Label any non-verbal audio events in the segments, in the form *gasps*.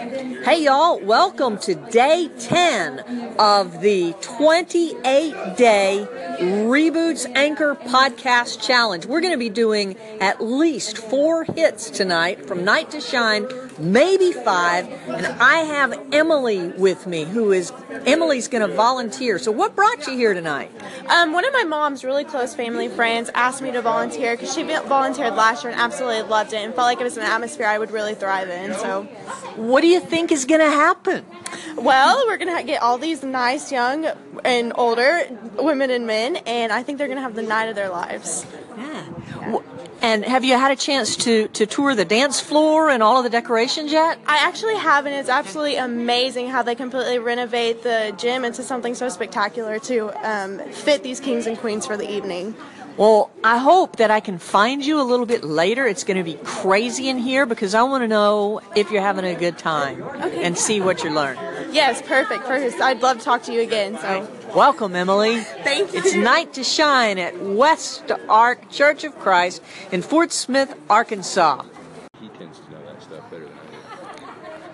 Hey, y'all, welcome to day 10 of the 28 day Reboots Anchor Podcast Challenge. We're going to be doing at least four hits tonight from Night to Shine, maybe five. And I have Emily with me, who is Emily's going to volunteer. So, what brought you here tonight? Um, one of my mom's really close family friends asked me to volunteer because she volunteered last year and absolutely loved it and felt like it was an atmosphere I would really thrive in. So, what do you think is going to happen? Well, we're going to get all these nice young and older women and men, and I think they're going to have the night of their lives. Yeah. And have you had a chance to, to tour the dance floor and all of the decorations yet? I actually haven't. It's absolutely amazing how they completely renovate the gym into something so spectacular to um, fit these kings and queens for the evening. Well, I hope that I can find you a little bit later. It's going to be crazy in here because I want to know if you're having a good time okay. and see what you learn. Yes, perfect, perfect. I'd love to talk to you again. So, welcome, Emily. Thank you. It's night to shine at West Ark Church of Christ in Fort Smith, Arkansas. He tends to know that stuff better than I do.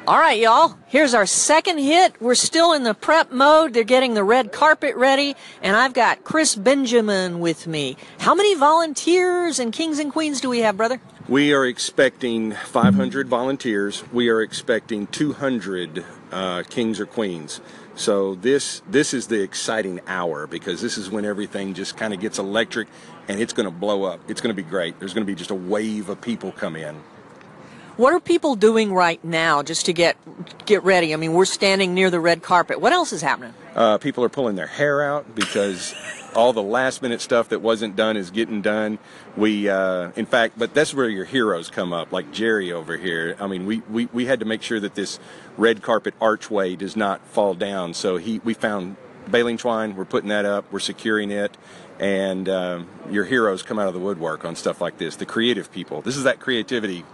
All right, y'all. Here's our second hit. We're still in the prep mode. They're getting the red carpet ready, and I've got Chris Benjamin with me. How many volunteers and kings and queens do we have, brother? We are expecting 500 volunteers. We are expecting 200 uh, kings or queens. So this this is the exciting hour because this is when everything just kind of gets electric and it's going to blow up. It's going to be great. There's going to be just a wave of people come in. What are people doing right now just to get get ready? I mean, we're standing near the red carpet. What else is happening? Uh, people are pulling their hair out because all the last minute stuff that wasn't done is getting done. We, uh, in fact, but that's where your heroes come up, like Jerry over here. I mean, we, we, we had to make sure that this red carpet archway does not fall down. So he, we found baling twine. We're putting that up. We're securing it. And um, your heroes come out of the woodwork on stuff like this. The creative people. This is that creativity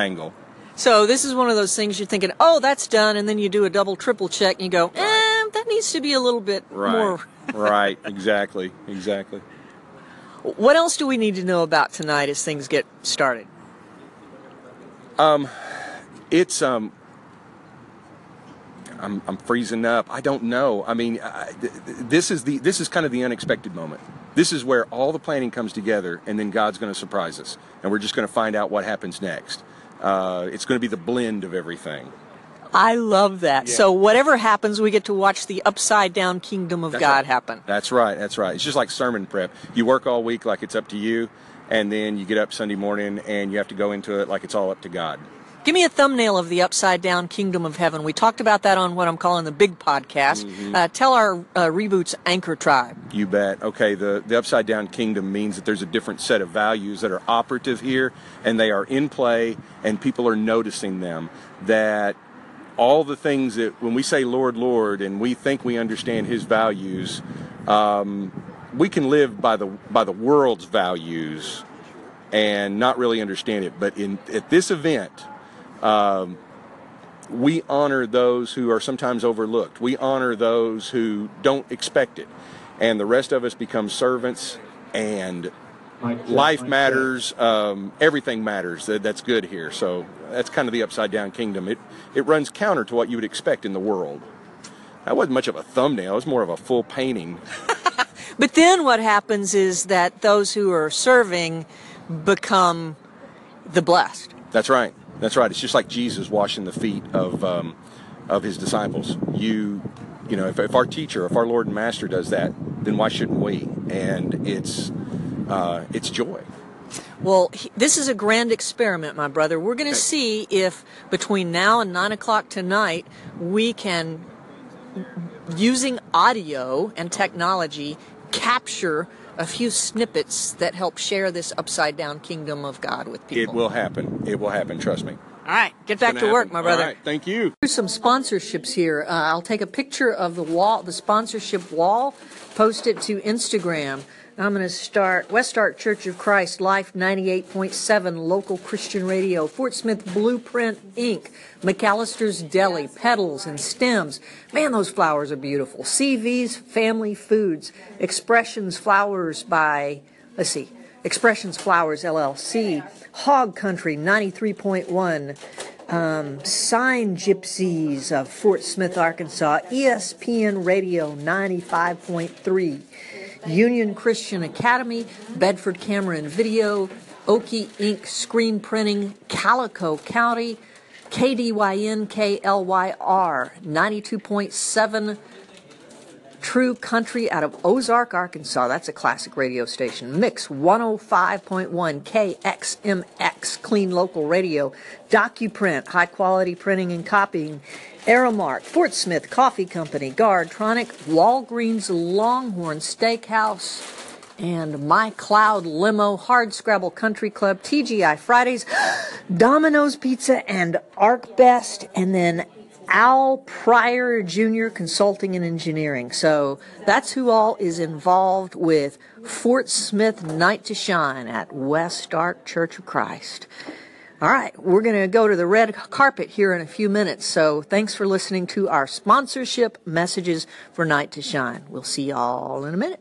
angle. So this is one of those things you're thinking, oh, that's done, and then you do a double, triple check, and you go, eh, that needs to be a little bit right. more. *laughs* right. Exactly. Exactly. What else do we need to know about tonight as things get started? Um, it's um. I'm, I'm freezing up. I don't know. I mean, I, th- this is the this is kind of the unexpected moment. This is where all the planning comes together, and then God's going to surprise us, and we're just going to find out what happens next. Uh, it's going to be the blend of everything. I love that. Yeah. So whatever happens, we get to watch the upside down kingdom of That's God right. happen. That's right. That's right. It's just like sermon prep. You work all week like it's up to you, and then you get up Sunday morning and you have to go into it like it's all up to God. Give me a thumbnail of the upside down kingdom of heaven. We talked about that on what I'm calling the big podcast. Mm-hmm. Uh, tell our uh, reboots anchor tribe. You bet. Okay, the, the upside down kingdom means that there's a different set of values that are operative here, and they are in play, and people are noticing them. That all the things that when we say Lord, Lord, and we think we understand His values, um, we can live by the by the world's values and not really understand it. But in at this event, um, we honor those who are sometimes overlooked. We honor those who don't expect it, and the rest of us become servants. And life matters. Um, everything matters. That, that's good here. So that's kind of the upside down kingdom. It it runs counter to what you would expect in the world. That wasn't much of a thumbnail. It was more of a full painting. *laughs* But then what happens is that those who are serving become the blessed. That's right. That's right. It's just like Jesus washing the feet of um, of his disciples. You, you know, if, if our teacher, if our Lord and Master does that, then why shouldn't we? And it's uh, it's joy. Well, he- this is a grand experiment, my brother. We're going to see if between now and 9 o'clock tonight we can, using audio and technology, capture a few snippets that help share this upside down kingdom of God with people. It will happen. It will happen. Trust me. All right, get back to gonna work, happen. my brother. All right. Thank you. Here's some sponsorships here. Uh, I'll take a picture of the wall, the sponsorship wall, post it to Instagram. I'm going to start West Ark Church of Christ, Life 98.7, local Christian radio, Fort Smith Blueprint Inc., McAlister's Deli, Petals and Stems. Man, those flowers are beautiful. CV's Family Foods, Expressions Flowers by, let's see, Expressions Flowers LLC, Hog Country 93.1, um, Sign Gypsies of Fort Smith, Arkansas, ESPN Radio 95.3, Union Christian Academy, Bedford Camera and Video, Okie Inc. Screen Printing, Calico County, KDYN KLYR 92.7 True Country out of Ozark, Arkansas. That's a classic radio station. Mix 105.1 KXMX, clean local radio. DocuPrint, high quality printing and copying. Aramark, Fort Smith Coffee Company, Guardtronic, Walgreens Longhorn Steakhouse, and My Cloud Limo, Hardscrabble Country Club, TGI Fridays, *gasps* Domino's Pizza, and ArcBest, and then Al Pryor Jr. Consulting and Engineering. So that's who all is involved with Fort Smith Night to Shine at West Ark Church of Christ. All right, we're going to go to the red carpet here in a few minutes. So thanks for listening to our sponsorship messages for Night to Shine. We'll see y'all in a minute.